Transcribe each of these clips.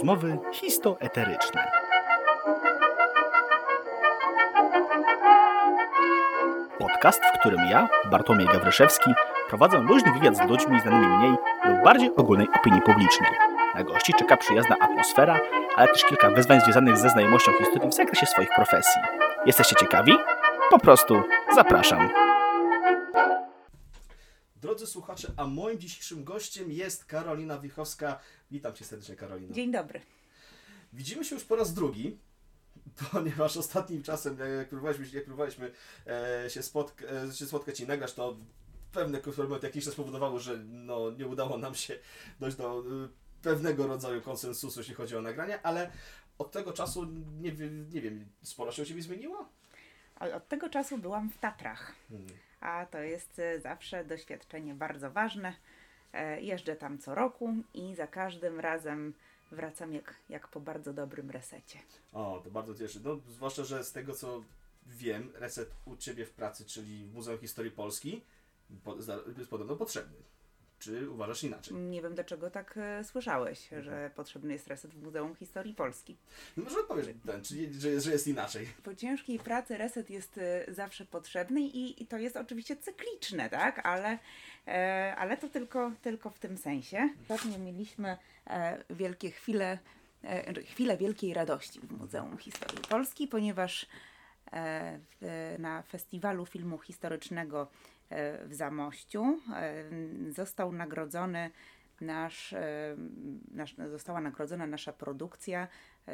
Rozmowy histoeteryczne. Podcast, w którym ja, Bartłomiej Gawryszewski, prowadzę luźny wywiad z ludźmi znanymi mniej lub bardziej ogólnej opinii publicznej. Na gości czeka przyjazna atmosfera, ale też kilka wyzwań związanych ze znajomością historii w zakresie swoich profesji. Jesteście ciekawi? Po prostu zapraszam. A moim dzisiejszym gościem jest Karolina Wichowska. Witam Cię serdecznie, Karolina. Dzień dobry. Widzimy się już po raz drugi, ponieważ ostatnim czasem, jak próbowaliśmy, jak próbowaliśmy e, się, spotka, e, się spotkać i nagrać, to pewne problemy czas spowodowały, że no, nie udało nam się dojść do e, pewnego rodzaju konsensusu, jeśli chodzi o nagranie, ale od tego czasu, nie, nie wiem, sporo się u Ciebie zmieniło? Od tego czasu byłam w Tatrach, hmm. A to jest e, zawsze doświadczenie bardzo ważne. E, jeżdżę tam co roku i za każdym razem wracam jak, jak po bardzo dobrym resecie. O, to bardzo cieszy. No, zwłaszcza, że z tego co wiem, reset u Ciebie w pracy, czyli w Muzeum Historii Polski, jest podobno potrzebny. Czy uważasz inaczej? Nie wiem, dlaczego tak e, słyszałeś, mhm. że potrzebny jest reset w Muzeum Historii Polski. No może odpowiesz ten, czy, że, że jest inaczej. Po ciężkiej pracy reset jest e, zawsze potrzebny i, i to jest oczywiście cykliczne, tak? Ale, e, ale to tylko, tylko w tym sensie. Ostatnio mieliśmy e, wielkie chwile, e, chwile wielkiej radości w Muzeum Historii Polski, ponieważ w, na festiwalu filmu historycznego w Zamościu. E, został nagrodzony nasz, e, nasz, została nagrodzona nasza produkcja,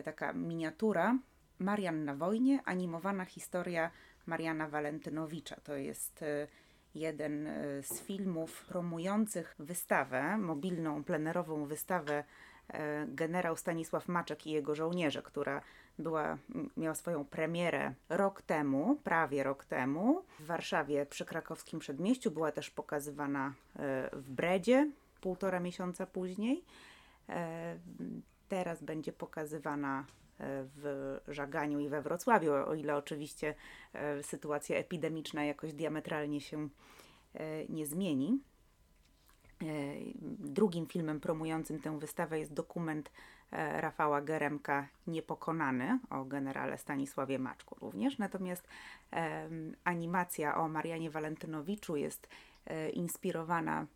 taka miniatura Marian na wojnie, animowana historia Mariana Walentynowicza. To jest jeden z filmów promujących wystawę, mobilną, plenerową wystawę generał Stanisław Maczek i jego żołnierze, która była, miała swoją premierę rok temu, prawie rok temu, w Warszawie przy krakowskim przedmieściu. Była też pokazywana e, w Bredzie półtora miesiąca później. E, teraz będzie pokazywana e, w Żaganiu i we Wrocławiu, o ile oczywiście sytuacja epidemiczna jakoś diametralnie się nie zmieni. Drugim filmem promującym tę wystawę jest dokument E, Rafała Geremka Niepokonany o generale Stanisławie Maczku również. Natomiast e, animacja o Marianie Walentynowiczu jest e, inspirowana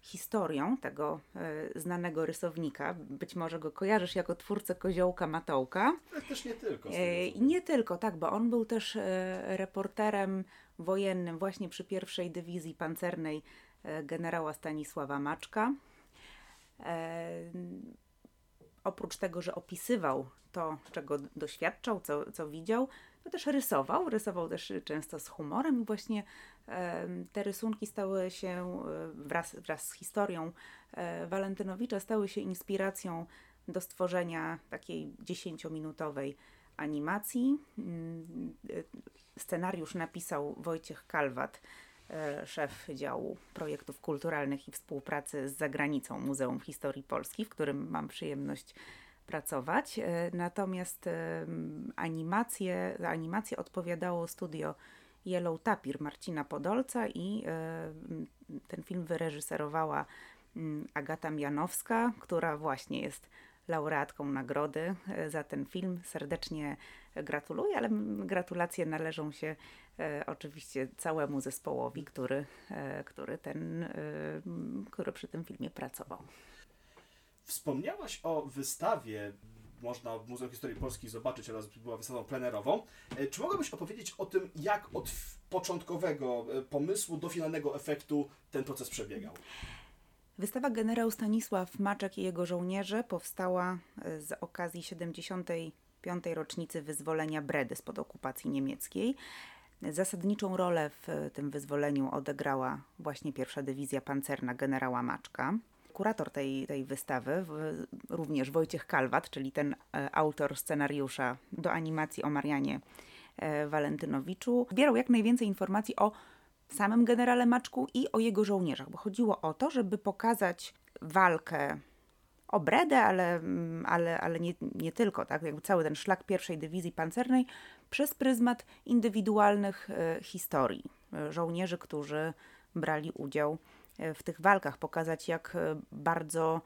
historią tego e, znanego rysownika. Być może go kojarzysz jako twórcę Koziołka Matołka. Ale też nie tylko. I nie tylko, tak, bo on był też e, reporterem wojennym właśnie przy pierwszej dywizji pancernej e, generała Stanisława Maczka oprócz tego, że opisywał to, czego doświadczał, co, co widział, to też rysował. Rysował też często z humorem i właśnie e, te rysunki stały się wraz, wraz z historią e, Walentynowicza, stały się inspiracją do stworzenia takiej dziesięciominutowej animacji. Mm, e, scenariusz napisał Wojciech Kalwat E, szef działu projektów kulturalnych i współpracy z zagranicą Muzeum Historii Polski, w którym mam przyjemność pracować. E, natomiast e, animacje, za animację odpowiadało studio Yellow Tapir Marcina Podolca i ten film wyreżyserowała Agata Mianowska, która właśnie jest laureatką nagrody za ten film. Serdecznie gratuluję, ale gratulacje należą się e, oczywiście całemu zespołowi, który, e, który, ten, e, który przy tym filmie pracował. Wspomniałaś o wystawie można w Muzeum Historii Polski zobaczyć oraz była wystawą plenerową. Czy mogłabyś opowiedzieć o tym, jak od początkowego pomysłu do finalnego efektu ten proces przebiegał? Wystawa generał Stanisław Maczek i jego żołnierze powstała z okazji 70 piątej rocznicy wyzwolenia Bredy spod okupacji niemieckiej. Zasadniczą rolę w tym wyzwoleniu odegrała właśnie pierwsza dywizja pancerna generała Maczka. Kurator tej, tej wystawy, również Wojciech Kalwat, czyli ten e, autor scenariusza do animacji o Marianie e, Walentynowiczu, zbierał jak najwięcej informacji o samym generale Maczku i o jego żołnierzach, bo chodziło o to, żeby pokazać walkę o Bredę, ale, mm, ale, ale nie, nie tylko, tak? Jakby cały ten szlak pierwszej dywizji pancernej przez pryzmat indywidualnych e, historii e, żołnierzy, którzy brali udział e, w tych walkach, pokazać jak bardzo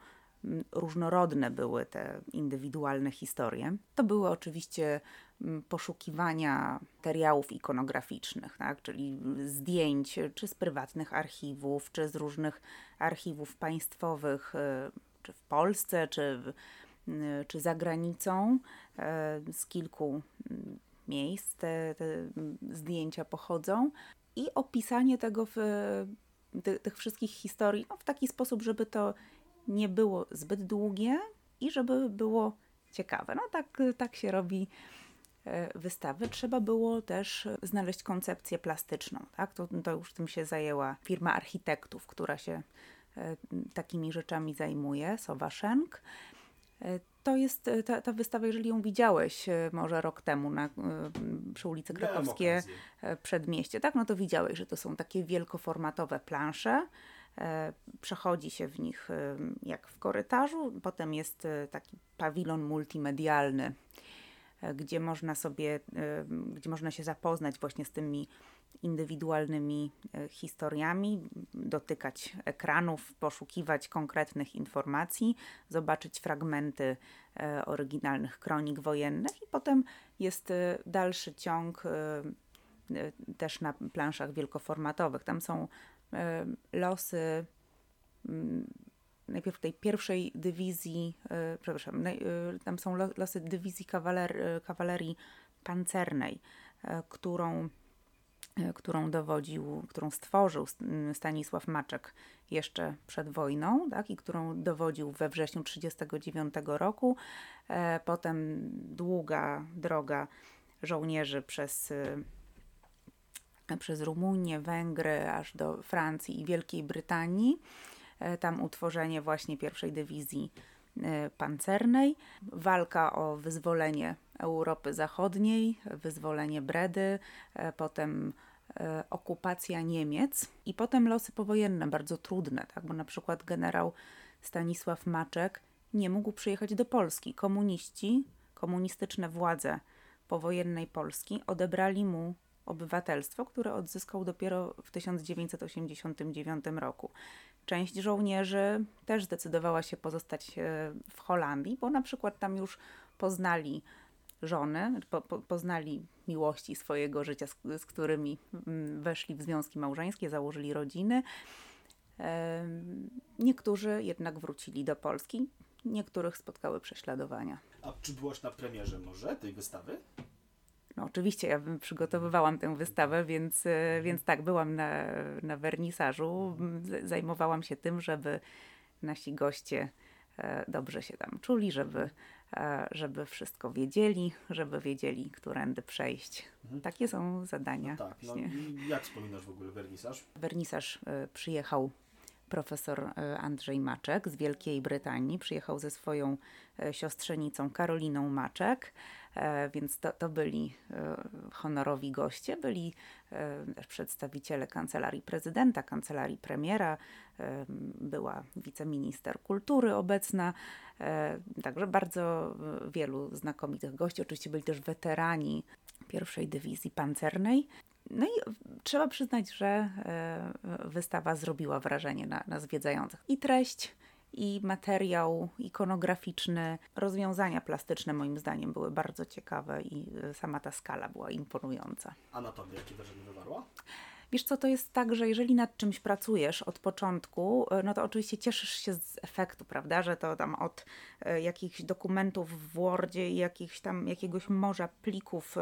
różnorodne były te indywidualne historie. To były oczywiście mm, poszukiwania materiałów ikonograficznych, tak? czyli zdjęć czy z prywatnych archiwów, czy z różnych archiwów państwowych, y, czy w Polsce, czy, y, czy za granicą, z kilku mm, miejsc te, te zdjęcia pochodzą i opisanie tego w, ty, tych wszystkich historii no, w taki sposób, żeby to nie było zbyt długie i żeby było ciekawe. No tak, tak się robi e, wystawy. Trzeba było też znaleźć koncepcję plastyczną. Tak? To, to już tym się zajęła firma architektów, która się e, takimi rzeczami zajmuje, Sowa. E, to jest ta, ta, wystawa, jeżeli ją widziałeś może rok temu na, przy ulicy Krakowskie Przedmieście, tak? No to widziałeś, że to są takie wielkoformatowe plansze, przechodzi się w nich e, jak w korytarzu. Potem jest e, taki pawilon multimedialny, gdzie można sobie, gdzie można się zapoznać właśnie z tymi indywidualnymi historiami, dotykać ekranów, poszukiwać konkretnych informacji, zobaczyć fragmenty oryginalnych kronik wojennych i potem jest dalszy ciąg też na planszach wielkoformatowych. Tam są E, losy mm, najpierw tej pierwszej dywizji, e, przepraszam, e, tam są losy dywizji kawaler, kawalerii pancernej, którą, którą dowodził, którą stworzył Stanisław Maczek jeszcze przed wojną, tak, i którą dowodził we wrześniu 1939 roku. Potem długa droga żołnierzy przez przez Rumunię, Węgry, aż do Francji i Wielkiej Brytanii. E, tam utworzenie właśnie pierwszej dywizji e, pancernej, walka o wyzwolenie Europy Zachodniej, wyzwolenie Bredy, e, potem okupacja Niemiec i potem losy powojenne, bardzo trudne, tak? bo na przykład generał Stanisław Maczek nie mógł przyjechać do Polski. Komuniści, komunistyczne władze powojennej Polski odebrali mu obywatelstwo, które odzyskał dopiero w 1989 roku. Część żołnierzy też zdecydowała się pozostać e, w Holandii, bo na przykład tam już poznali żony, po, po, poznali miłości swojego życia, z, z, którymi mm, weszli w związki małżeńskie, założyli rodziny. Niektórzy jednak wrócili do Polski, niektórych spotkały prześladowania. A czy byłaś na premierze może tej wystawy? No oczywiście, ja przygotowywałam tę wystawę, więc, e, więc tak, byłam na, na wernisażu. Zajmowałam się tym, żeby nasi goście e, dobrze się tam czuli, żeby, e, żeby wszystko wiedzieli, żeby wiedzieli, którędy przejść. Mhm. Takie są zadania. No tak, no jak wspominasz w ogóle wernisaż? Wernisaż przyjechał profesor Andrzej Maczek z Wielkiej Brytanii. Przyjechał ze swoją siostrzenicą Karoliną Maczek. E, więc to, to byli e, honorowi goście, byli e, też przedstawiciele kancelarii prezydenta, kancelarii premiera, była wiceminister kultury obecna, także bardzo wielu znakomitych gości. Oczywiście byli też weterani pierwszej dywizji pancernej. No i trzeba przyznać, że wystawa zrobiła wrażenie na, na zwiedzających. I treść, i materiał ikonograficzny, rozwiązania plastyczne moim zdaniem były bardzo ciekawe i e, sama ta skala była imponująca. A na tobie jakie wrażenie wywarła? Wiesz co, to jest tak, że jeżeli nad czymś pracujesz od początku, e, no to oczywiście cieszysz się z efektu, prawda, że to tam od e, jakichś dokumentów w Wordzie i jakichś tam, jakiegoś morza plików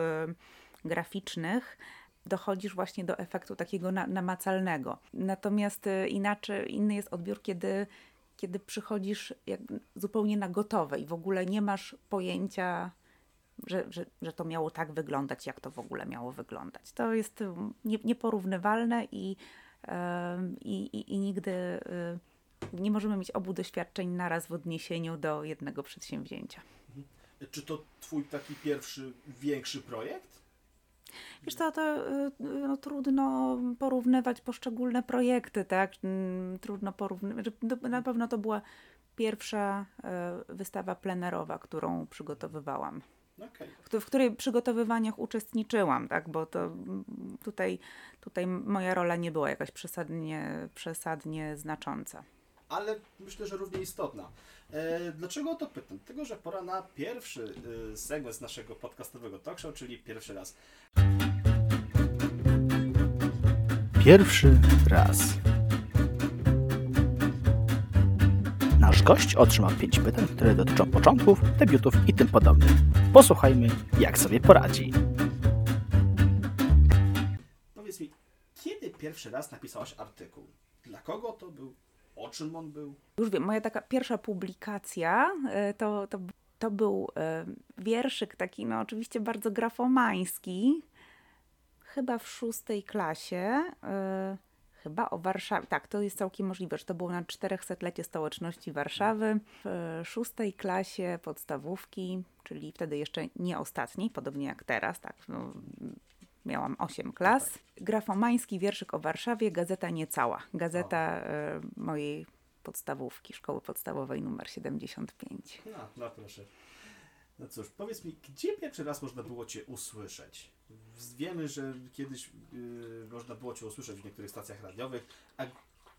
graficznych, dochodzisz właśnie do efektu takiego na, namacalnego. Natomiast inaczej, inny jest odbiór, kiedy kiedy przychodzisz zupełnie na gotowe i w ogóle nie masz pojęcia, że, że, że to miało tak wyglądać, jak to w ogóle miało wyglądać. To jest um, nie, nieporównywalne i, i, i, i nigdy y, nie możemy mieć obu doświadczeń naraz w odniesieniu do jednego przedsięwzięcia. Mhm. Czy to Twój taki pierwszy większy projekt? Wiesz co, to y, no, trudno porównywać poszczególne projekty, tak? Mm, trudno porównywać. Na pewno to była pierwsza y, wystawa plenerowa, którą przygotowywałam. Okay. W, której przygotowywaniach uczestniczyłam, tak? Bo to mm, tutaj, tutaj moja rola nie była jakaś przesadnie, przesadnie znacząca. Ale myślę, że równie istotna. E, dlaczego o to pytam? Dlatego, że pora na pierwszy e, segment naszego podcastowego talk show, czyli pierwszy raz. Pierwszy raz. Nasz gość otrzymał pięć pytań, które dotyczą początków, debiutów i tym podobnych. Posłuchajmy, jak sobie poradzi. Powiedz mi, kiedy pierwszy raz napisałaś artykuł? Dla kogo to był? O czym on był? Już wiem, moja taka pierwsza publikacja e, to, to, to był e, wierszyk taki, no oczywiście bardzo grafomański, chyba w szóstej klasie, e, chyba o Warszawie. Tak, to jest całkiem możliwe, że to było na 400-lecie stołeczności Warszawy. W szóstej klasie podstawówki, czyli wtedy jeszcze nie ostatniej, podobnie jak teraz, tak, no, miałam 8 klas. Grafomański wierszyk o Warszawie, gazeta niecała. Gazeta e, mojej podstawówki, szkoły podstawowej numer 75. No, no proszę. No cóż, powiedz mi, gdzie pierwszy raz można było Cię usłyszeć? Wiemy, że kiedyś yy, można było Cię usłyszeć w niektórych stacjach radiowych, a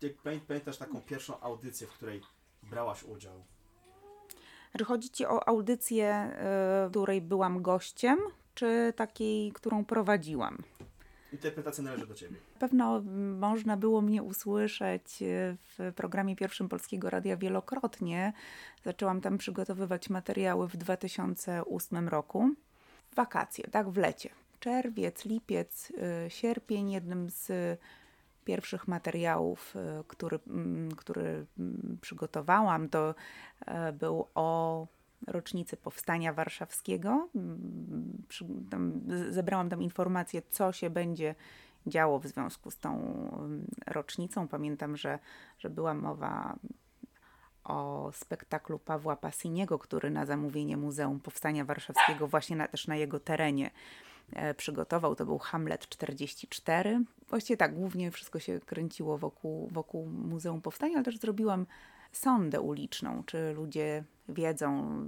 jak pamię- pamiętasz taką pierwszą audycję, w której brałaś udział? Czy chodzi Ci o audycję, w której byłam gościem, czy takiej, którą prowadziłam? Interpretacja należy do Ciebie. Na pewno mm, można było mnie usłyszeć e, w programie pierwszym Polskiego Radia wielokrotnie. Zaczęłam tam przygotowywać materiały w 2008 roku. Wakacje, tak, w lecie. Czerwiec, lipiec, e, sierpień. Jednym z pierwszych materiałów, e, który, mm, który mm, przygotowałam, to był o rocznicy Powstania Warszawskiego. Tam zebrałam tam informacje, co się będzie działo w związku z tą mm, rocznicą. Pamiętam, że, że była mowa o spektaklu Pawła Passiniego, który na zamówienie Muzeum Powstania Warszawskiego właśnie na, też na jego terenie e, przygotował. To był Hamlet 44. Właściwie tak, głównie wszystko się kręciło wokół, wokół Muzeum Powstania, ale też zrobiłam sondę uliczną, czy ludzie wiedzą,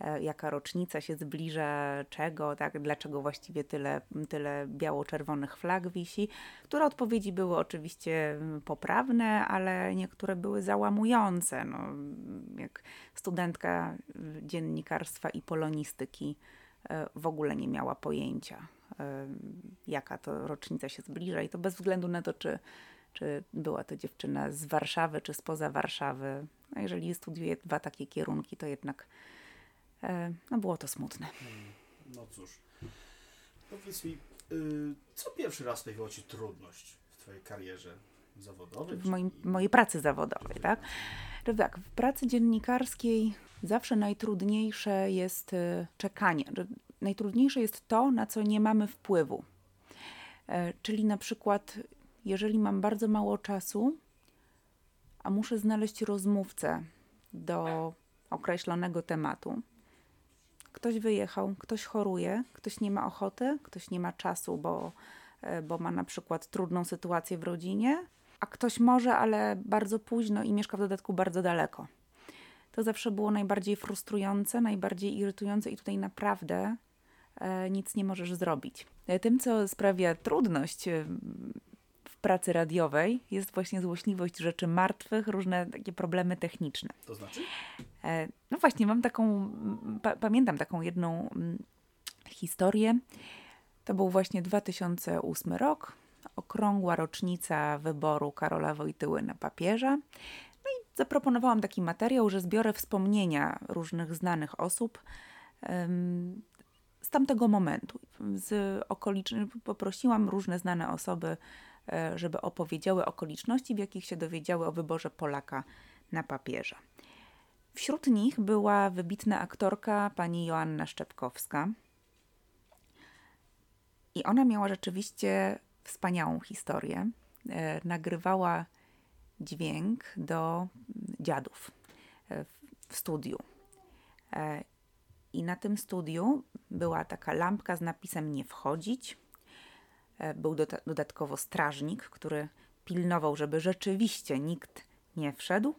e, jaka rocznica się zbliża, czego, tak, dlaczego właściwie tyle, tyle biało-czerwonych flag wisi, które odpowiedzi były oczywiście mm, poprawne, ale niektóre były załamujące. No, jak studentka y, dziennikarstwa i polonistyki e, w ogóle nie miała pojęcia, e, jaka to rocznica się zbliża i to bez względu na to, czy, czy była to dziewczyna z Warszawy, czy spoza Warszawy. No jeżeli studiuje dwa takie kierunki, to jednak e, no było to smutne. No cóż. Powiedz mi, y, co pierwszy raz sprawiło Ci trudność w Twojej karierze zawodowej? w moim, mojej pracy zawodowej, tak? Tak, w pracy dziennikarskiej zawsze najtrudniejsze jest e, czekanie. Najtrudniejsze jest to, na co nie mamy wpływu. E, Czyli na przykład, jeżeli mam bardzo mało czasu, a muszę znaleźć rozmówcę do określonego tematu. Ktoś wyjechał, ktoś choruje, ktoś nie ma ochoty, ktoś nie ma czasu, bo, e, bo ma na przykład trudną sytuację w rodzinie, a ktoś może, ale bardzo późno i mieszka w dodatku bardzo daleko. To zawsze było najbardziej frustrujące, najbardziej irytujące i tutaj naprawdę e, nic nie możesz zrobić. E, Tym, co sprawia trudność pracy radiowej, jest właśnie złośliwość rzeczy martwych, różne takie problemy techniczne. To znaczy? E, No właśnie, mam taką, pa, pamiętam taką jedną historię. To był właśnie 2008 rok, okrągła rocznica wyboru Karola Wojtyły na papieża. No i zaproponowałam taki materiał, że zbiorę wspomnienia różnych znanych osób em, z tamtego momentu. Z okoliczności poprosiłam różne znane osoby, żeby opowiedziały okoliczności, w jakich się dowiedziały o wyborze Polaka na papieża. Wśród nich była wybitna aktorka pani Joanna Szczepkowska. I ona miała rzeczywiście wspaniałą historię. E, nagrywała dźwięk do dziadów e, w, studiu. E, I na tym studiu była taka lampka z napisem nie wchodzić. E, był doda- dodatkowo strażnik, który pilnował, żeby rzeczywiście nikt nie wszedł.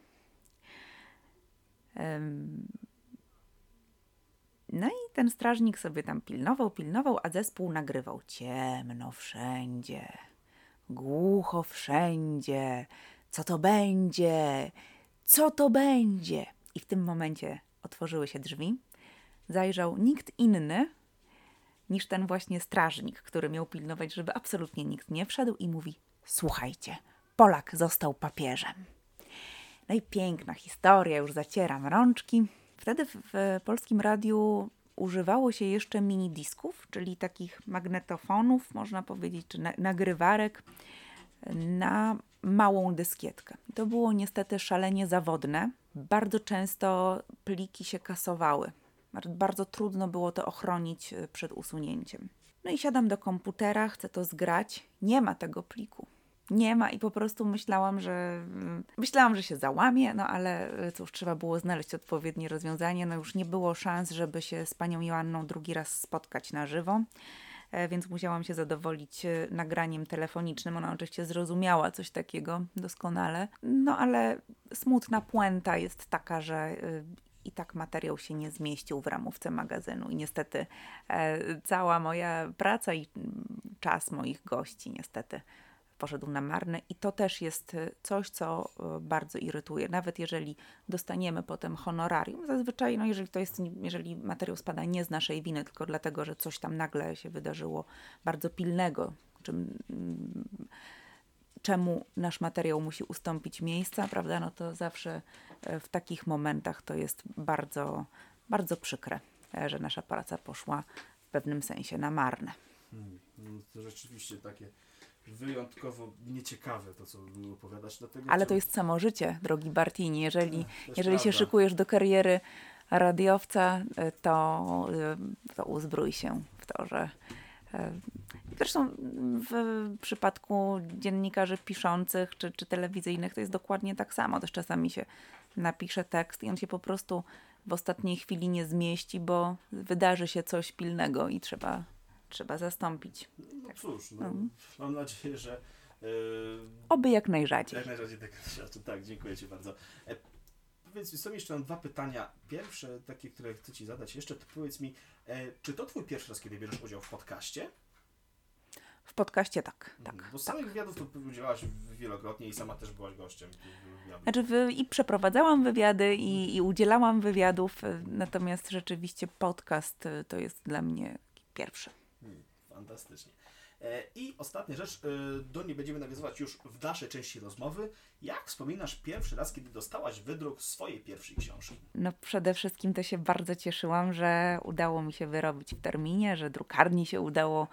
No i ten strażnik sobie tam pilnował, pilnował, a zespół nagrywał ciemno wszędzie, głucho wszędzie. Co to będzie? co to będzie? I w tym momencie otworzyły się drzwi. Zajrzał nikt inny niż ten właśnie strażnik, który miał pilnować, żeby absolutnie nikt nie wszedł i mówi: Słuchajcie, Polak został papieżem. No i piękna historia, już zacieram rączki. Wtedy w, w polskim radiu używało się jeszcze mini disków, czyli takich magnetofonów, można powiedzieć, czy na, nagrywarek na małą dyskietkę. To było niestety szalenie zawodne. Bardzo często pliki się kasowały. Bardzo trudno było to ochronić y, przed usunięciem. No i siadam do komputera, chcę to zgrać. Nie ma tego pliku nie ma i po prostu myślałam, że myślałam, że się załamie, no ale e, cóż, trzeba było znaleźć odpowiednie rozwiązanie. No już nie było szans, żeby się z panią Joanną drugi raz spotkać na żywo. E, więc musiałam się zadowolić e, nagraniem telefonicznym. Ona oczywiście zrozumiała coś takiego doskonale. No ale smutna puenta jest taka, że i tak materiał się nie zmieścił w ramówce magazynu. I niestety cała moja praca i czas moich gości niestety poszedł na marne i to też jest y, coś, co y, bardzo irytuje. Nawet jeżeli dostaniemy potem honorarium, zazwyczaj, no jeżeli to jest, jeżeli materiał spada nie z naszej winy, tylko dlatego, że coś tam nagle się wydarzyło bardzo pilnego, czym, mm, czemu nasz materiał musi ustąpić miejsca, prawda, no to zawsze e, w takich momentach to jest bardzo, bardzo przykre, e, że nasza praca poszła w pewnym sensie na marne. Hmm, no to rzeczywiście takie wyjątkowo nieciekawe to, co opowiadasz. Dlatego Ale to jest samo życie, drogi Bartini. Jeżeli, jeżeli się szykujesz do kariery radiowca, y, to, to uzbrój się w to, że Zresztą w przypadku dziennikarzy piszących czy, czy telewizyjnych to jest dokładnie tak samo. Też czasami się napisze tekst i on się po prostu w ostatniej chwili nie zmieści, bo wydarzy się coś pilnego i trzeba trzeba zastąpić. No cóż, no, mhm. mam nadzieję, że. Yy, Oby jak najrzadziej. Jak najrzadziej tak Tak, dziękuję Ci bardzo. E, powiedz mi, są jeszcze mam dwa pytania. Pierwsze, takie, które chcę Ci zadać jeszcze, to powiedz mi, e, czy to Twój pierwszy raz, kiedy bierzesz udział w podcaście? W podcaście tak, mhm, tak. Bo z samych tak. wywiadów to udzielałaś wielokrotnie i sama też byłaś gościem. Znaczy i przeprowadzałam wywiady i, i udzielałam wywiadów, e, natomiast rzeczywiście podcast e, to jest dla mnie pierwszy. Fantastycznie. E, I ostatnia rzecz, do niej będziemy nawiązywać już w dalszej części rozmowy. Jak wspominasz pierwszy raz, kiedy dostałaś wydruk swojej pierwszej książki? No przede wszystkim to się bardzo cieszyłam, że udało mi się wyrobić w terminie, że drukarni się udało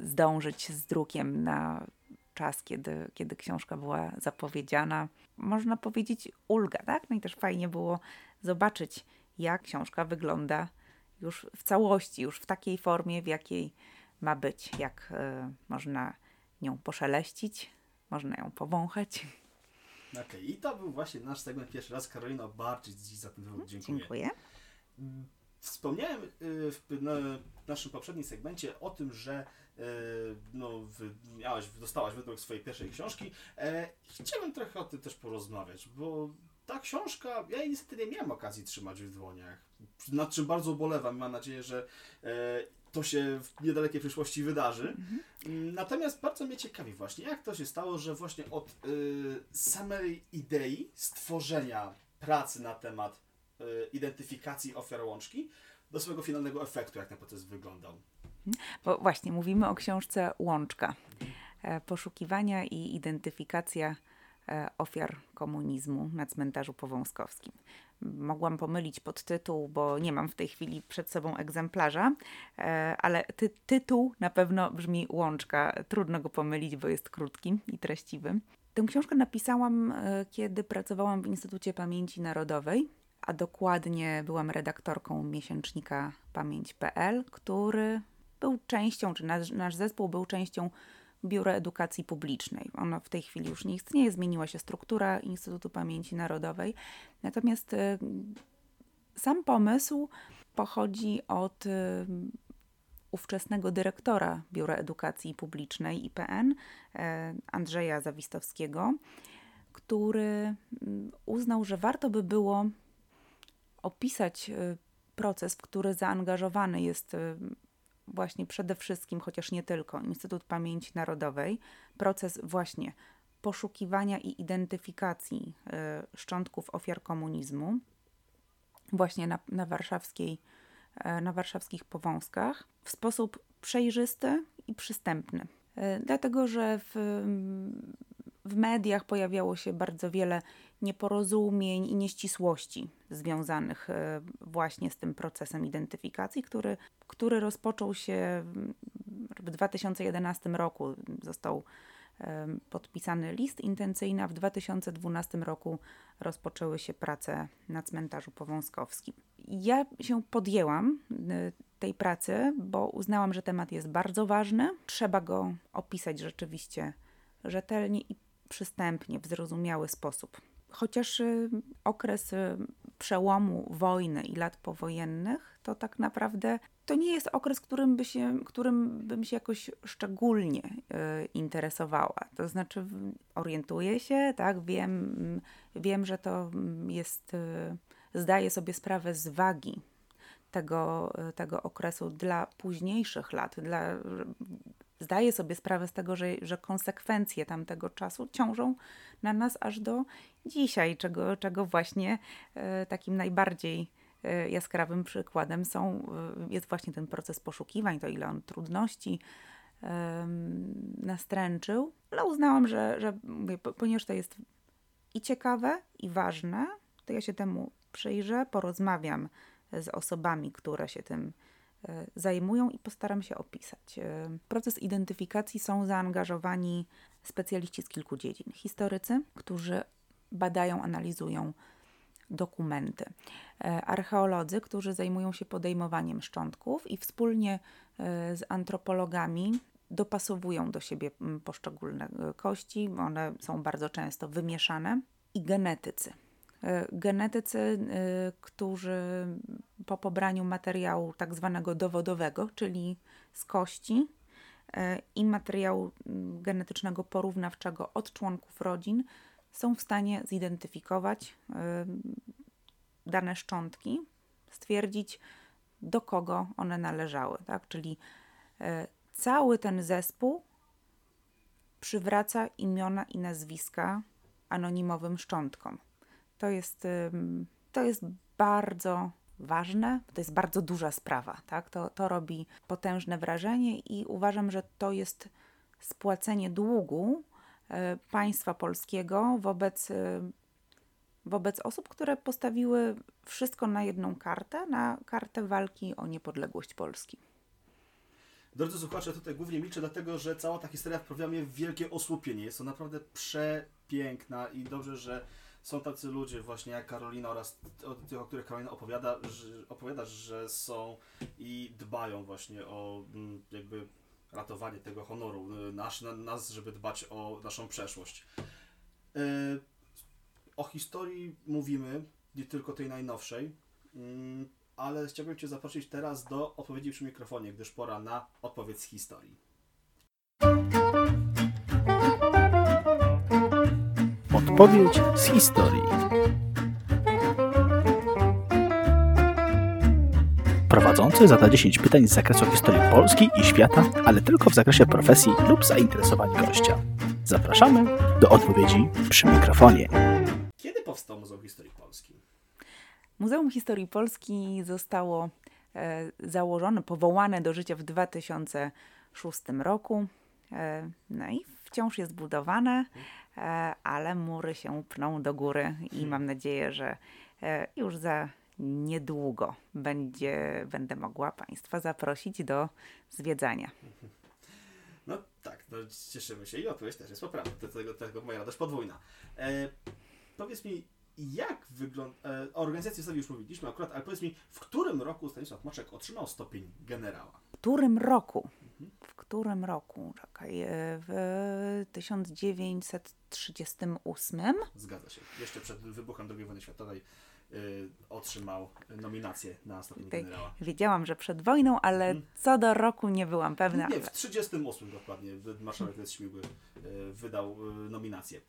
zdążyć z drukiem na czas, kiedy, kiedy książka była zapowiedziana. Można powiedzieć ulga, tak? No i też fajnie było zobaczyć, jak książka wygląda już w całości, już w takiej formie, w jakiej ma być, jak y, można nią poszeleścić, można ją powąchać. Okej, okay. i to był właśnie nasz segment pierwszy raz. Karolina Barczyc za ten wywód. Dziękuję. Dziękuję. Wspomniałem y, w naszym poprzednim segmencie o tym, że y, no, miałaś, dostałaś wydruk swojej pierwszej książki. E, chciałbym trochę o tym też porozmawiać, bo ta książka, ja jej niestety nie miałem okazji trzymać w dłoniach, nad czym bardzo ubolewam. Mam nadzieję, że e, to się w niedalekiej przyszłości wydarzy. Mhm. Natomiast bardzo mnie ciekawi właśnie, jak to się stało, że właśnie od y, samej idei stworzenia pracy na temat identyfikacji ofiar łączki do swojego finalnego efektu, jak ten proces wyglądał. Bo właśnie mówimy o książce Łączka. Mhm. Poszukiwania i identyfikacja E, ofiar komunizmu na cmentarzu powązkowskim. Mogłam pomylić podtytuł, bo nie mam w tej chwili przed sobą egzemplarza, e, ale ty tytuł na pewno brzmi Łączka. Trudno go pomylić, bo jest krótki i treściwy. Tę książkę napisałam, e, kiedy pracowałam w Instytucie Pamięci Narodowej, a dokładnie byłam redaktorką miesięcznika Pamięć.pl, który był częścią, czy nasz, nasz zespół był częścią Biuro Edukacji Publicznej. Ono w tej chwili już nie istnieje, zmieniła się struktura Instytutu Pamięci Narodowej. Natomiast y, sam pomysł pochodzi od y, ówczesnego dyrektora Biura Edukacji Publicznej IPN, y, Andrzeja Zawistowskiego, który mm, uznał, że warto by było opisać proces, w który zaangażowany jest właśnie przede wszystkim, chociaż nie tylko, Instytut Pamięci Narodowej, proces właśnie poszukiwania i identyfikacji e, szczątków ofiar komunizmu właśnie na, na, warszawskiej, na warszawskich Powązkach w sposób przejrzysty i przystępny. Dlatego, że w, w mediach pojawiało się bardzo wiele nieporozumień i nieścisłości związanych e, właśnie z tym procesem identyfikacji, który, który rozpoczął się w 2011 roku. Został podpisany list intencyjny, a w 2012 roku rozpoczęły się prace na cmentarzu powązkowskim. Ja się podjęłam y, tej pracy, bo uznałam, że temat jest bardzo ważny. Trzeba go opisać rzeczywiście rzetelnie i przystępnie, w zrozumiały sposób. Chociaż y, okres y, przełomu wojny i lat powojennych, to tak naprawdę to nie jest okres, którym, by się, którym bym się jakoś szczególnie y, interesowała. To znaczy, orientuję się, tak, wiem, wiem że to jest, zdaję sobie sprawę z wagi tego, tego okresu dla późniejszych lat, dla, zdaję sobie sprawę z tego, że, że konsekwencje tamtego czasu ciążą na nas aż do dzisiaj, czego, czego właśnie takim najbardziej E, jaskrawym przykładem są, e, jest właśnie ten proces poszukiwań, to ile on trudności nastręczył, ale uznałam, że, że ponieważ to jest i ciekawe, i ważne, to ja się temu przyjrzę, porozmawiam z osobami, które się tym e, zajmują i postaram się opisać. W proces identyfikacji są zaangażowani specjaliści z kilku dziedzin. Historycy, którzy badają, analizują dokumenty. E, archeolodzy, którzy zajmują się podejmowaniem szczątków i wspólnie e, z antropologami dopasowują do siebie poszczególne e, kości, one są bardzo często wymieszane, i genetycy. Genetycy, którzy po pobraniu materiału tak zwanego dowodowego, czyli z kości i materiału genetycznego porównawczego od członków rodzin, są w stanie zidentyfikować dane szczątki, stwierdzić, do kogo one należały. Tak? Czyli e, cały ten zespół przywraca imiona i nazwiska anonimowym szczątkom. To jest, to jest bardzo ważne, to jest bardzo duża sprawa. Tak? To, to robi potężne wrażenie i uważam, że to jest spłacenie długu e, państwa polskiego wobec e, wobec osób, które postawiły wszystko na jedną kartę, na kartę walki o niepodległość Polski. Drodzy słuchacze, tutaj głównie milczę, dlatego że cała ta historia w wielkie osłupienie. Jest to naprawdę przepiękna i dobrze, że są tacy ludzie właśnie jak Karolina oraz o tych, o których Karolina opowiada, że, opowiada, że są i dbają właśnie o mm, jakby ratowanie tego honoru y, nas, nas żeby dbać o naszą przeszłość. Yy, o historii mówimy, nie tylko tej najnowszej, mm, ale chciałbym Cię zaprosić teraz do odpowiedzi przy mikrofonie, gdyż pora na odpowiedź z historii. Odpowiedź z historii. Prowadzący zada 10 pytań z zakresu historii Polski i świata, ale tylko w zakresie profesji lub zainteresowań gościa. Zapraszamy do odpowiedzi przy mikrofonie powstał Muzeum Historii Polski? Muzeum Historii Polski zostało e, założone, powołane do życia w 2006 roku. E, no i wciąż jest budowane, ale mury się pną do góry i hmm. mam nadzieję, że e, już za niedługo będzie, będę mogła Państwa zaprosić do zwiedzania. No tak, no cieszymy się i odpowiedź też jest poprawna, dlatego, dlatego moja radość podwójna. E, powiedz mi, jak wygląda. E, o organizacji sobie już mówiliśmy akurat, ale powiedz mi, w którym roku Stanisław Moczek otrzymał stopień generała? W którym roku? W którym roku? Czekaj, e, w 1938. Zgadza się. Jeszcze przed wybuchem II wojny światowej y, otrzymał nominację na stopień Tutaj generała. Wiedziałam, że przed wojną, ale hmm. co do roku nie byłam pewna. Nie, w 1938 dokładnie marszałek Lecz Śmigły y, wydał nominację.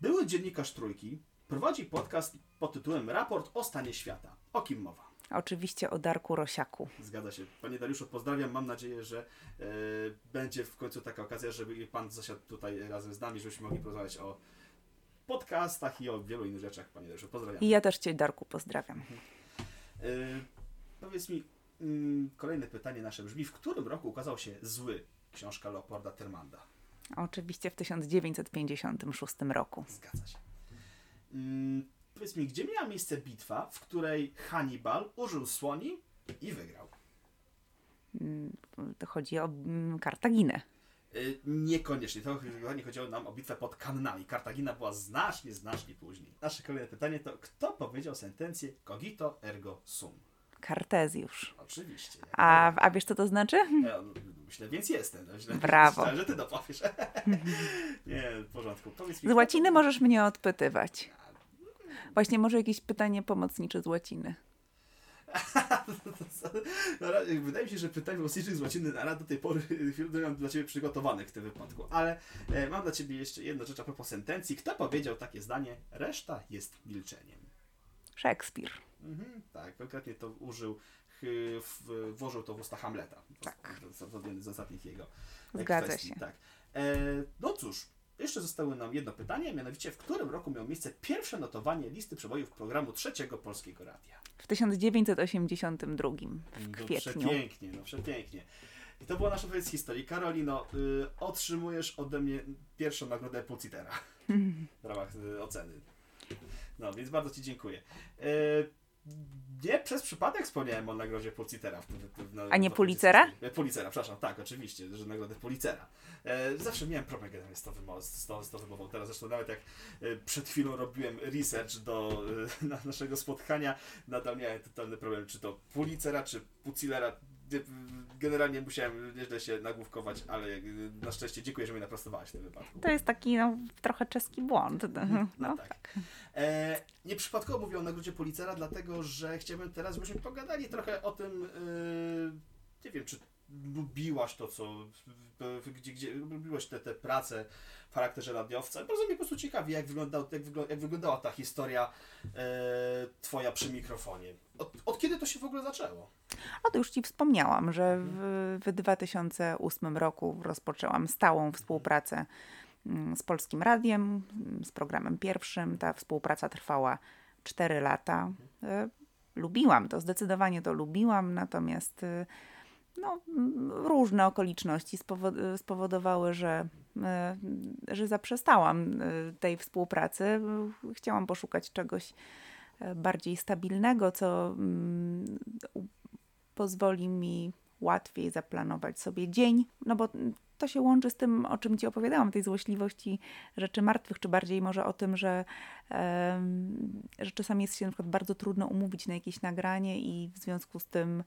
Były dziennikarz Trójki prowadzi podcast pod tytułem Raport o stanie świata. O kim mowa? Oczywiście o Darku Rosiaku. Zgadza się. Panie Dariuszu, pozdrawiam. Mam nadzieję, że e, będzie w końcu taka okazja, żeby Pan zasiadł tutaj razem z nami, żebyśmy mogli porozmawiać o podcastach i o wielu innych rzeczach. Panie Dariuszu, pozdrawiam. I ja też Cię, Darku, pozdrawiam. E, powiedz mi, mm, kolejne pytanie nasze brzmi, w którym roku ukazał się Zły, książka Leopolda Termanda? Oczywiście w 1956 roku. Zgadza się. Mm, powiedz mi, gdzie miała miejsce bitwa, w której Hannibal użył słoni i wygrał? Mm, To chodzi o mm, Kartaginę. Y, Niekoniecznie. To nie chodziło nam o bitwę pod Kannami. Kartagina była znacznie, znacznie później. Nasze kolejne pytanie to, kto powiedział sentencję cogito ergo sum? Kartezjusz. Oczywiście. A, a wiesz, co to znaczy? Ja, no, myślę, więc jestem. Myślę, Brawo. Myślałem, że ty dopowiesz. nie, w porządku. Powiedz mi, Z łaciny możesz mnie odpytywać. Właśnie może jakieś pytanie pomocnicze z łaciny. Wydaje mi się, że pytań pomocniczych z łaciny na do tej pory chwilę mam dla Ciebie przygotowanych w tym wypadku. Ale e, mam dla Ciebie jeszcze jedną rzecz a propos sentencji. Kto powiedział takie zdanie? Reszta jest milczeniem. Szekspir. Mhm, tak, konkretnie to użył, włożył to w usta Hamleta. Tak. To jeden z ostatnich jego e, Zgadza kwestii. się. Tak. E, no cóż, jeszcze zostało nam jedno pytanie, mianowicie w którym roku miało miejsce pierwsze notowanie listy przebojów programu Trzeciego Polskiego Radia? W 1982 w No, kwietniu. przepięknie, no przepięknie. I to była nasza odpowiedź z historii. Karolino, y, otrzymujesz ode mnie pierwszą nagrodę Pulitera w ramach y, oceny. No, więc bardzo Ci dziękuję. Y, nie przez przypadek wspomniałem o nagrodzie Pulitera. W, w, w, A nie Pulitzera? Pulitzera, przepraszam, tak, oczywiście, że nagrodę Pulitzera. E, zawsze miałem problem generalnie z tą, wymo- z, tą, z tą wymową. Teraz zresztą nawet jak e, przed chwilą robiłem research do e, na naszego spotkania, nadal miałem totalny problem, czy to Pulitzera, czy Pucilera. Nie, Generalnie musiałem nieźle się nagłówkować, ale na szczęście dziękuję, że mnie naprostowałaś w tym wypadku. To jest taki no, trochę czeski błąd. No No, tak. E, nieprzypadkowo mówię o nagrodzie Pulitzera, dlatego że chciałbym teraz, żebyśmy pogadali trochę o tym, e, nie wiem, czy lubiłaś to, co, gdzie, gdzie lubiłaś te, te prace w charakterze radiowca. Bardzo mnie po prostu ciekawi, jak, wyglądał, jak, wyglą, jak wyglądała ta historia e, twoja przy mikrofonie. Od, od kiedy to się w ogóle zaczęło? No to już Ci wspomniałam, że w, w 2008 roku rozpoczęłam stałą współpracę mm, z Polskim Radiem, mm, z programem pierwszym. Ta współpraca trwała 4 lata. E, Lubiłam to, zdecydowanie to lubiłam, natomiast e, no, mm, różne okoliczności spowo- spowodowały, że, e, że zaprzestałam e, tej współpracy. Chciałam poszukać czegoś e, bardziej stabilnego, co pozwoli mi łatwiej zaplanować sobie dzień, no bo to się łączy z tym, o czym Ci opowiadałam, tej złośliwości rzeczy martwych, czy bardziej może o tym, że, em, że czasami jest się na przykład bardzo trudno umówić na jakieś nagranie i w związku z tym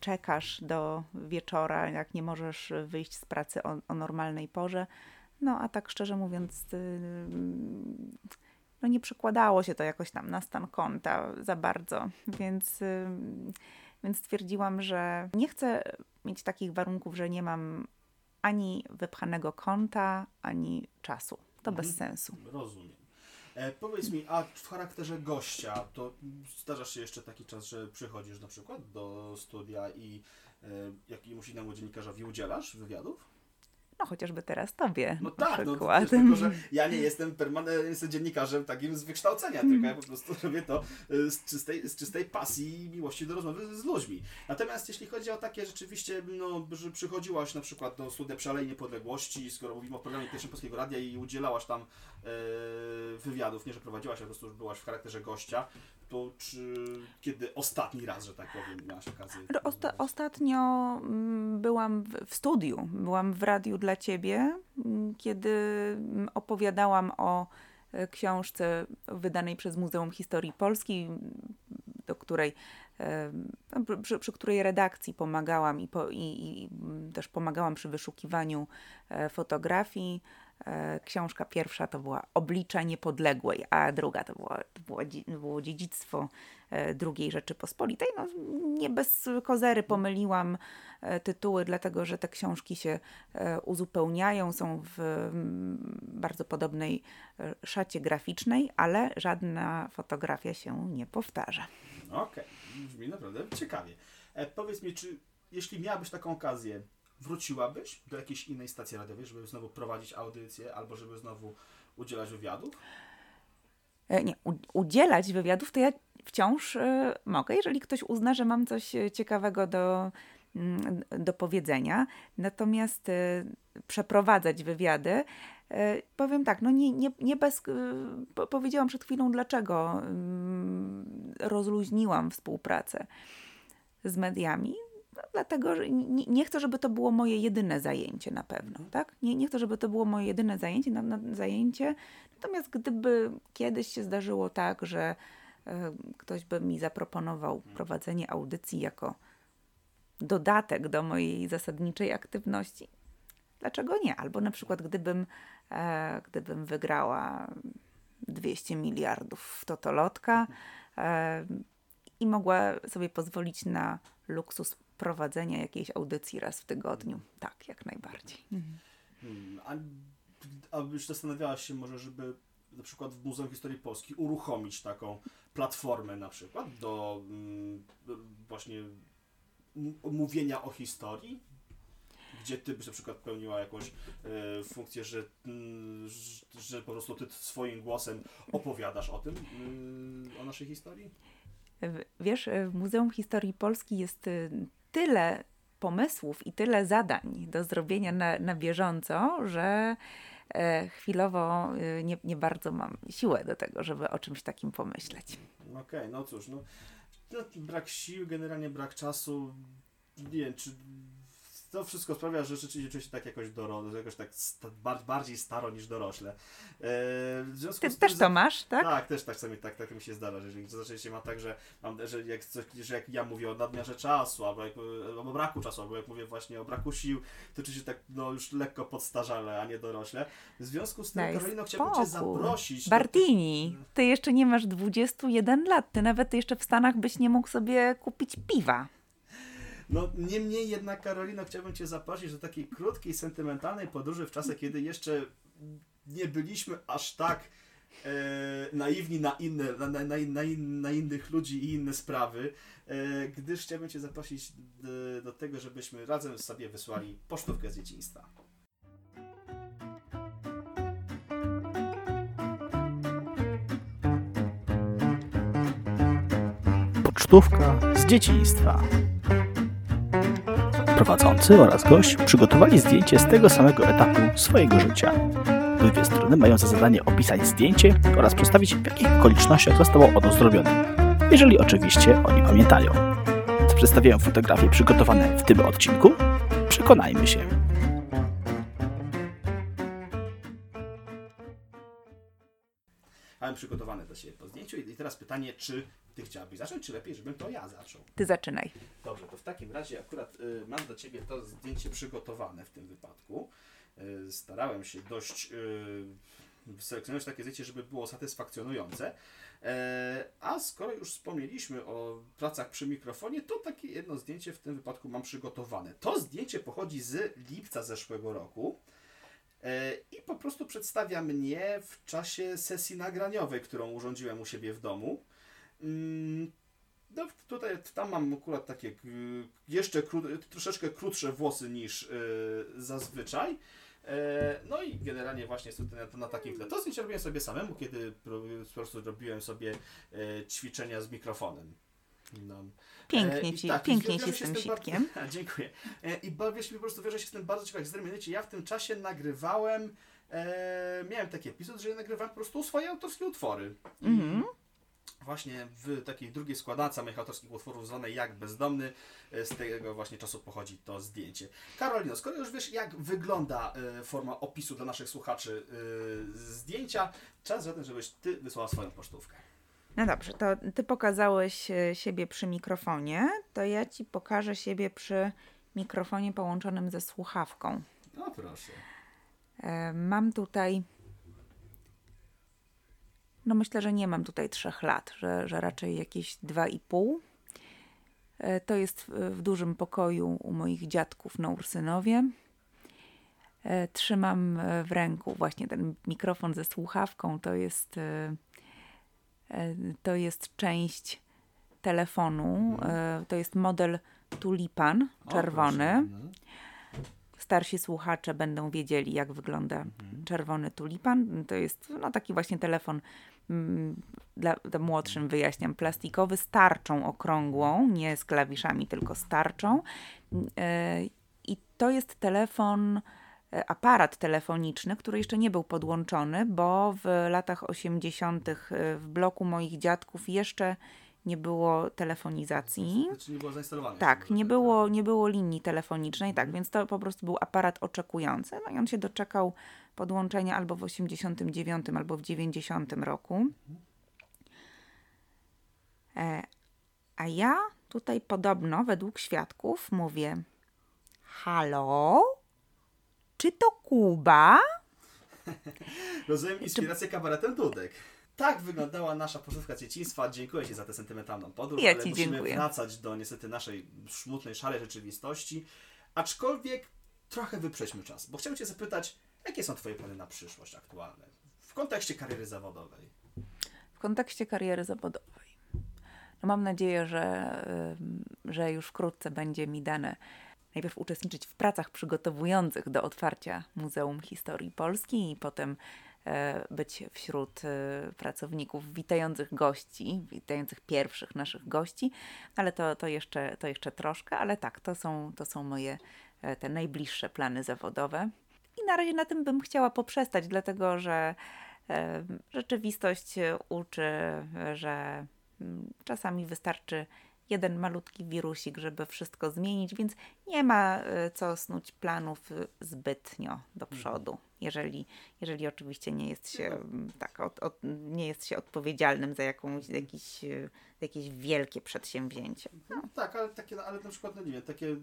czekasz do wieczora, jak nie możesz wyjść z pracy o, o normalnej porze. No a tak szczerze mówiąc, ym, no nie przekładało się to jakoś tam na stan konta za bardzo, więc, więc stwierdziłam, że nie chcę mieć takich warunków, że nie mam ani wypchanego konta, ani czasu. To bez sensu. Rozumiem. E, powiedz mi, a w charakterze gościa, to zdarza się jeszcze taki czas, że przychodzisz na przykład do studia i e, jakiemuś innemu dziennikarzowi udzielasz wywiadów? No chociażby teraz tobie No tak, no tylko że ja nie jestem permanentnym jestem dziennikarzem takim z wykształcenia, tylko ja po prostu robię to y, z czystej, z czystej pasji i miłości do rozmowy z ludźmi. Natomiast jeśli chodzi o takie rzeczywiście, no, że przychodziłaś na przykład do studia przy Alei Niepodległości, skoro mówimy o programie Pierwszym Polskiego Radia i udzielałaś tam e, wywiadów, nie że prowadziłaś, ale po prostu byłaś w charakterze gościa, to czy kiedy ostatni raz, że tak powiem, miałaś okazję? Osta- ostatnio mm, byłam w, w studiu, byłam w radiu dla ciebie, mm, kiedy mm, opowiadałam o e, książce wydanej przez Muzeum Historii Polski, do której, e, przy- przy, której redakcji pomagałam i, po, i, i też pomagałam przy wyszukiwaniu e, fotografii. E, Książka pierwsza to była Oblicza Niepodległej, a druga to, była, to było, było dziedzictwo e, II Rzeczypospolitej. No, nie bez kozery pomyliłam e, tytuły, dlatego że te książki się uzupełniają, są w bardzo podobnej szacie graficznej, ale żadna fotografia się nie powtarza. Okej, brzmi naprawdę ciekawie. E, powiedz mi, czy jeśli miałabyś taką okazję, wróciłabyś do jakiejś innej stacji radiowej, żeby znowu prowadzić audycję, albo żeby znowu udzielać wywiadów? E, Nie, udzielać wywiadów to ja wciąż e, mogę, jeżeli ktoś uzna, że mam coś e, ciekawego do, mm, do powiedzenia. Natomiast przeprowadzać wywiady, powiem tak, no nie, nie, nie bez. po- Powiedziałam przed chwilą, dlaczego mm, rozluźniłam współpracę z mediami. Dlatego, że nie, nie chcę, żeby to było moje jedyne zajęcie na pewno, tak? Nie, nie chcę, żeby to było moje jedyne zajęcie, na, na, zajęcie. Natomiast gdyby kiedyś się zdarzyło tak, że e, ktoś by mi zaproponował prowadzenie audycji jako dodatek do mojej zasadniczej aktywności, dlaczego nie? Albo na przykład gdybym, e, gdybym wygrała 200 miliardów w totolotka e, i mogła sobie pozwolić na luksus prowadzenia jakiejś audycji raz w tygodniu. Tak, jak najbardziej. Hmm, a, a zastanawiałaś się może, żeby na przykład w Muzeum Historii Polski uruchomić taką platformę na przykład do mm, właśnie mówienia o historii? Gdzie ty byś na przykład pełniła jakąś e, funkcję, że, mm, że, że po prostu ty swoim głosem opowiadasz o tym, mm, o naszej historii? Wiesz, w Muzeum Historii Polski jest y, tyle pomysłów i tyle zadań do zrobienia na, na bieżąco, że e, chwilowo y, nie, nie bardzo mam siłę do tego, żeby o czymś takim pomyśleć. Okej, no cóż, no, no brak sił, generalnie brak czasu, nie wiem, czy to wszystko sprawia, że rzeczywiście czuję się tak jakoś doro, jakoś tak sta, bar, bardziej staro niż dorośle. E, Ty też to masz, tak? Tak, też tak sobie tak, tak mi się zdarza, że jeżeli rzeczywiście ma tak, że, mam, że, jak coś, że jak ja mówię o nadmiarze czasu, albo jak, o braku czasu, albo jak mówię właśnie o braku sił, to czuję się tak no, już lekko podstarzale, a nie dorośle. W związku z tym, Daj Karolino, chciałbym Cię zaprosić. Bartini, ty jeszcze nie masz 21 lat, ty nawet jeszcze w Stanach byś nie mógł sobie kupić piwa. No niemniej jednak, Karolino, chciałbym Cię zaprosić do takiej krótkiej, sentymentalnej podróży w czasach, kiedy jeszcze nie byliśmy aż tak e, naiwni na, inne, na, na, na, in- na innych ludzi i inne sprawy, e, gdyż chciałbym Cię zaprosić do, do tego, żebyśmy razem sobie wysłali pocztówkę z dzieciństwa. Pocztówka z dzieciństwa. Prowadzący oraz gość przygotowali zdjęcie z tego samego etapu swojego życia. Obydwie strony mają za zadanie opisać zdjęcie oraz przedstawić w jakich okolicznościach zostało ono zrobione, jeżeli oczywiście oni pamiętają. Co przedstawiają fotografie przygotowane w tym odcinku? Przekonajmy się. Przygotowane dla siebie po zdjęciu i teraz pytanie, czy Ty chciałabyś zacząć, czy lepiej, żebym to ja zaczął? Ty zaczynaj. Dobrze, to w takim razie akurat y, mam dla Ciebie to zdjęcie przygotowane w tym wypadku. Y, starałem się dość y, selekcjonować takie zdjęcie, żeby było satysfakcjonujące. E, a skoro już wspomnieliśmy o pracach przy mikrofonie, to takie jedno zdjęcie w tym wypadku mam przygotowane. To zdjęcie pochodzi z lipca zeszłego roku. E, I po prostu przedstawia mnie w czasie sesji nagraniowej, którą urządziłem u siebie w domu. Mm, no, tutaj, tam mam akurat takie y, jeszcze kró- troszeczkę krótsze włosy niż y, zazwyczaj. E, no i generalnie właśnie jest tutaj na, na takim tle. To zdjęcie robiłem sobie samemu, kiedy po prostu robiłem sobie e, ćwiczenia z mikrofonem. No. Pięknie E, ci, tak, pięknie ci z tym bardzo- sitkiem. A, Dziękuję. E, I bawię się po prostu wiąże się z tym bardzo historie. Mianowicie ja w tym czasie nagrywałem, e, miałem taki epizod, że ja nagrywałem po prostu swoje autorskie utwory. Mhm. Właśnie w takiej drugiej składance moich autorskich utworów zwanej Jak Bezdomny, e, z tego właśnie czasu pochodzi to zdjęcie. Karolino, skoro już wiesz jak wygląda e, forma opisu dla naszych słuchaczy zdjęcia, czas zatem, żebyś Ty wysłała swoją pocztówkę. No dobrze, to ty pokazałeś e, siebie przy mikrofonie, to ja ci pokażę siebie przy mikrofonie połączonym ze słuchawką. No proszę. E, Mam tutaj. No myślę, że nie mam tutaj trzech lat, że, że raczej jakieś dwa i pół. E, To jest w, dużym pokoju u moich dziadków na Ursynowie. Trzymam w ręku właśnie ten mikrofon ze słuchawką. To jest, to jest część telefonu. E, to jest model Tulipan czerwony. Starsi słuchacze będą wiedzieli, jak wygląda czerwony tulipan. To jest no, taki właśnie telefon mm, dla, dla młodszym wyjaśniam, plastikowy z tarczą okrągłą, nie z klawiszami, tylko z tarczą. E, I to jest telefon, e, aparat telefoniczny, który jeszcze nie był podłączony, bo w latach 80. e, w bloku moich dziadków jeszcze nie było telefonizacji. Znaczy nie było zainstalowane. Tak, nie było, nie było linii telefonicznej, tak, więc to po prostu był aparat oczekujący. No i on się doczekał podłączenia albo w 89, albo w 90 roku. E, a ja tutaj podobno, według świadków, mówię: Halo? Czy to Kuba? Rozumiem inspirację kabaretem Dudek. Tak wyglądała nasza pożywka dzieciństwa. Dziękuję Ci za tę sentymentalną podróż, Ja ale musimy dziękuję. wracać do niestety naszej smutnej, szarej rzeczywistości. Aczkolwiek trochę wyprzejdźmy czas, bo chciałem Cię zapytać, jakie są Twoje plany na przyszłość aktualne w kontekście kariery zawodowej? w kontekście kariery zawodowej. No mam nadzieję, że, że już wkrótce będzie mi dane najpierw uczestniczyć w pracach przygotowujących do otwarcia Muzeum Historii Polski i potem e, być wśród e, pracowników witających gości, witających pierwszych naszych gości, ale to, to, jeszcze, to jeszcze troszkę, ale tak, to są, to są moje e, te najbliższe plany zawodowe. I na razie na tym bym chciała poprzestać, dlatego że rzeczywistość uczy, że mm, czasami wystarczy jeden malutki wirusik, żeby wszystko zmienić, więc nie ma e, co snuć planów e, zbytnio do przodu, jeżeli, jeżeli oczywiście nie jest się mm, tak, od, od, nie jest się odpowiedzialnym za jakąś, jakieś, e, jakieś wielkie przedsięwzięcie. No, tak, ale takie, ale na przykład, no nie wiem, takie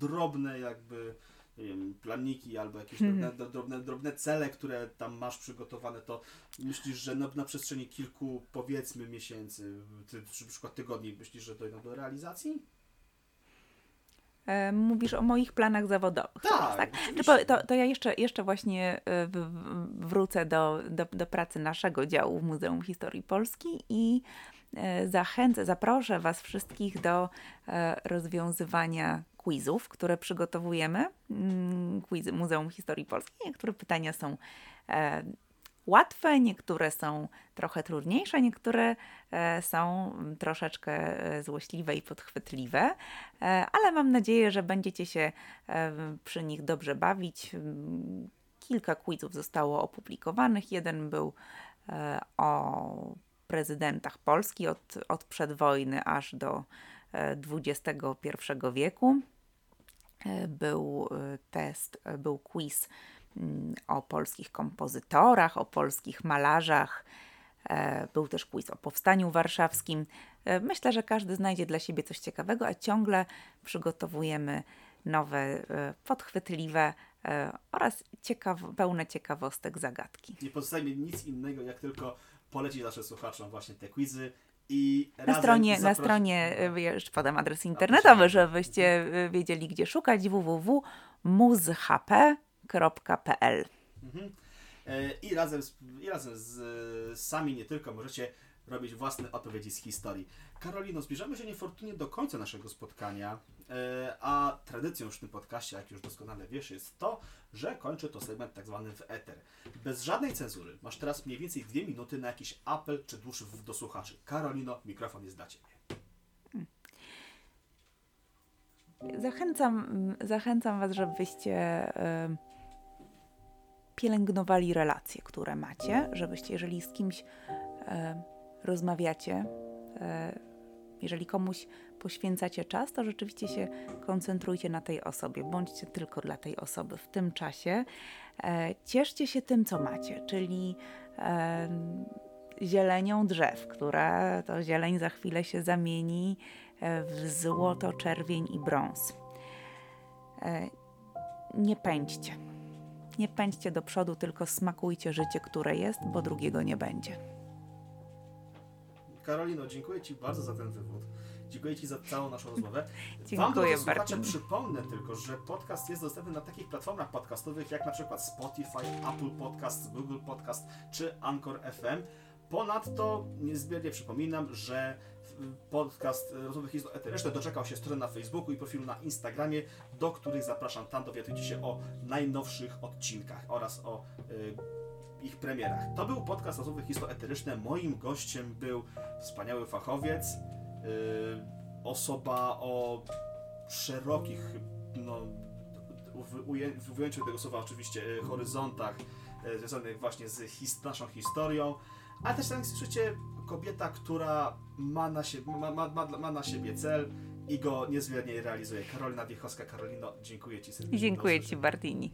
drobne jakby wiem, planiki albo jakieś Mhm. drobne, drobne, drobne cele, które tam masz przygotowane, to myślisz, że na, na przestrzeni kilku powiedzmy miesięcy, czy na przykład tygodni, myślisz, że dojdą do realizacji? E, Mówisz o moich planach zawodowych. Tak, tak. oczywiście. Czy po- To, to ja jeszcze, jeszcze właśnie e, wrócę do, do, do pracy naszego działu w Muzeum Historii Polski i e, zachęcę, zaproszę Was wszystkich do rozwiązywania quizów, które przygotowujemy. Mm, Quizy Muzeum Historii Polski. Niektóre pytania są e, łatwe, niektóre są trochę trudniejsze, niektóre e, są troszeczkę e, złośliwe i podchwytliwe, e, ale mam nadzieję, że będziecie się e, przy nich dobrze bawić. Kilka quizów zostało opublikowanych. Jeden był e, o prezydentach Polski od, od przedwojny aż do XXI wieku. Był e, test, e, był quiz mm, o polskich kompozytorach, o polskich malarzach. E, Był też quiz o powstaniu warszawskim. Myślę, że każdy znajdzie dla siebie coś ciekawego, a ciągle przygotowujemy nowe, podchwytliwe oraz ciekaw- pełne ciekawostek zagadki. Nie pozostaje mi nic innego, jak tylko polecić naszym słuchaczom właśnie te quizy Na stronie, na zaprosić- stronie, e, jeszcze podam adres internetowy, żebyście wiedzieli, gdzie szukać www.muzhp.pl Mhm. E, I razem, z, i razem z sami nie tylko możecie robić własne odpowiedzi z historii. Karolino, zbliżamy się niefortunnie do końca naszego spotkania, e, a tradycją w tym podcaście, jak już doskonale wiesz, jest to, że kończę to segment tak zwany w eter. Bez żadnej cenzury. Masz teraz mniej więcej dwie minuty na jakiś apel czy dłuższy do słuchaczy. Karolino, mikrofon jest dla Ciebie. Zachęcam, zachęcam Was, żebyście pielęgnowali relacje, które macie, żebyście, jeżeli z kimś rozmawiacie, e, jeżeli komuś poświęcacie czas, to rzeczywiście się koncentrujcie na tej osobie. Bądźcie tylko dla tej osoby w tym czasie. E, cieszcie się tym, co macie, czyli zielenią drzew, która to zieleń za chwilę się zamieni e, w złoto, czerwień i brąz. Nie pędźcie. Nie pędźcie do przodu, tylko smakujcie życie, które jest, bo drugiego nie będzie. Karolino, dziękuję Ci bardzo za ten wywód. Dziękuję Ci za całą naszą rozmowę. Wam, Dziękuję drodzy słuchacze, przypomnę tylko, że podcast jest dostępny na takich platformach podcastowych jak na przykład Spotify, Apple Podcast, Google Podcast czy Anchor FM. Ponadto niezmiernie przypominam, że podcast Rozmowy Historii Eteryczne doczekał się strony na Facebooku i profilu na Instagramie, do których zapraszam. Tam dowiadujecie się o najnowszych odcinkach oraz o y, ich premierach. To był podcast Rozmowy Historii Eteryczne. Moim gościem był wspaniały fachowiec, y, osoba o szerokich, no, w, uję- w ujęciu tego słowa oczywiście y, horyzontach y, związanych właśnie z his- naszą historią, ale też tak jak słyszycie, kobieta, która ma na, siebie, ma, ma, ma, ma na siebie cel i go niezmiernie realizuje. Karolina Wiechowska. Karolino, dziękuję Ci serdecznie. Dziękuję Ci, Bartini.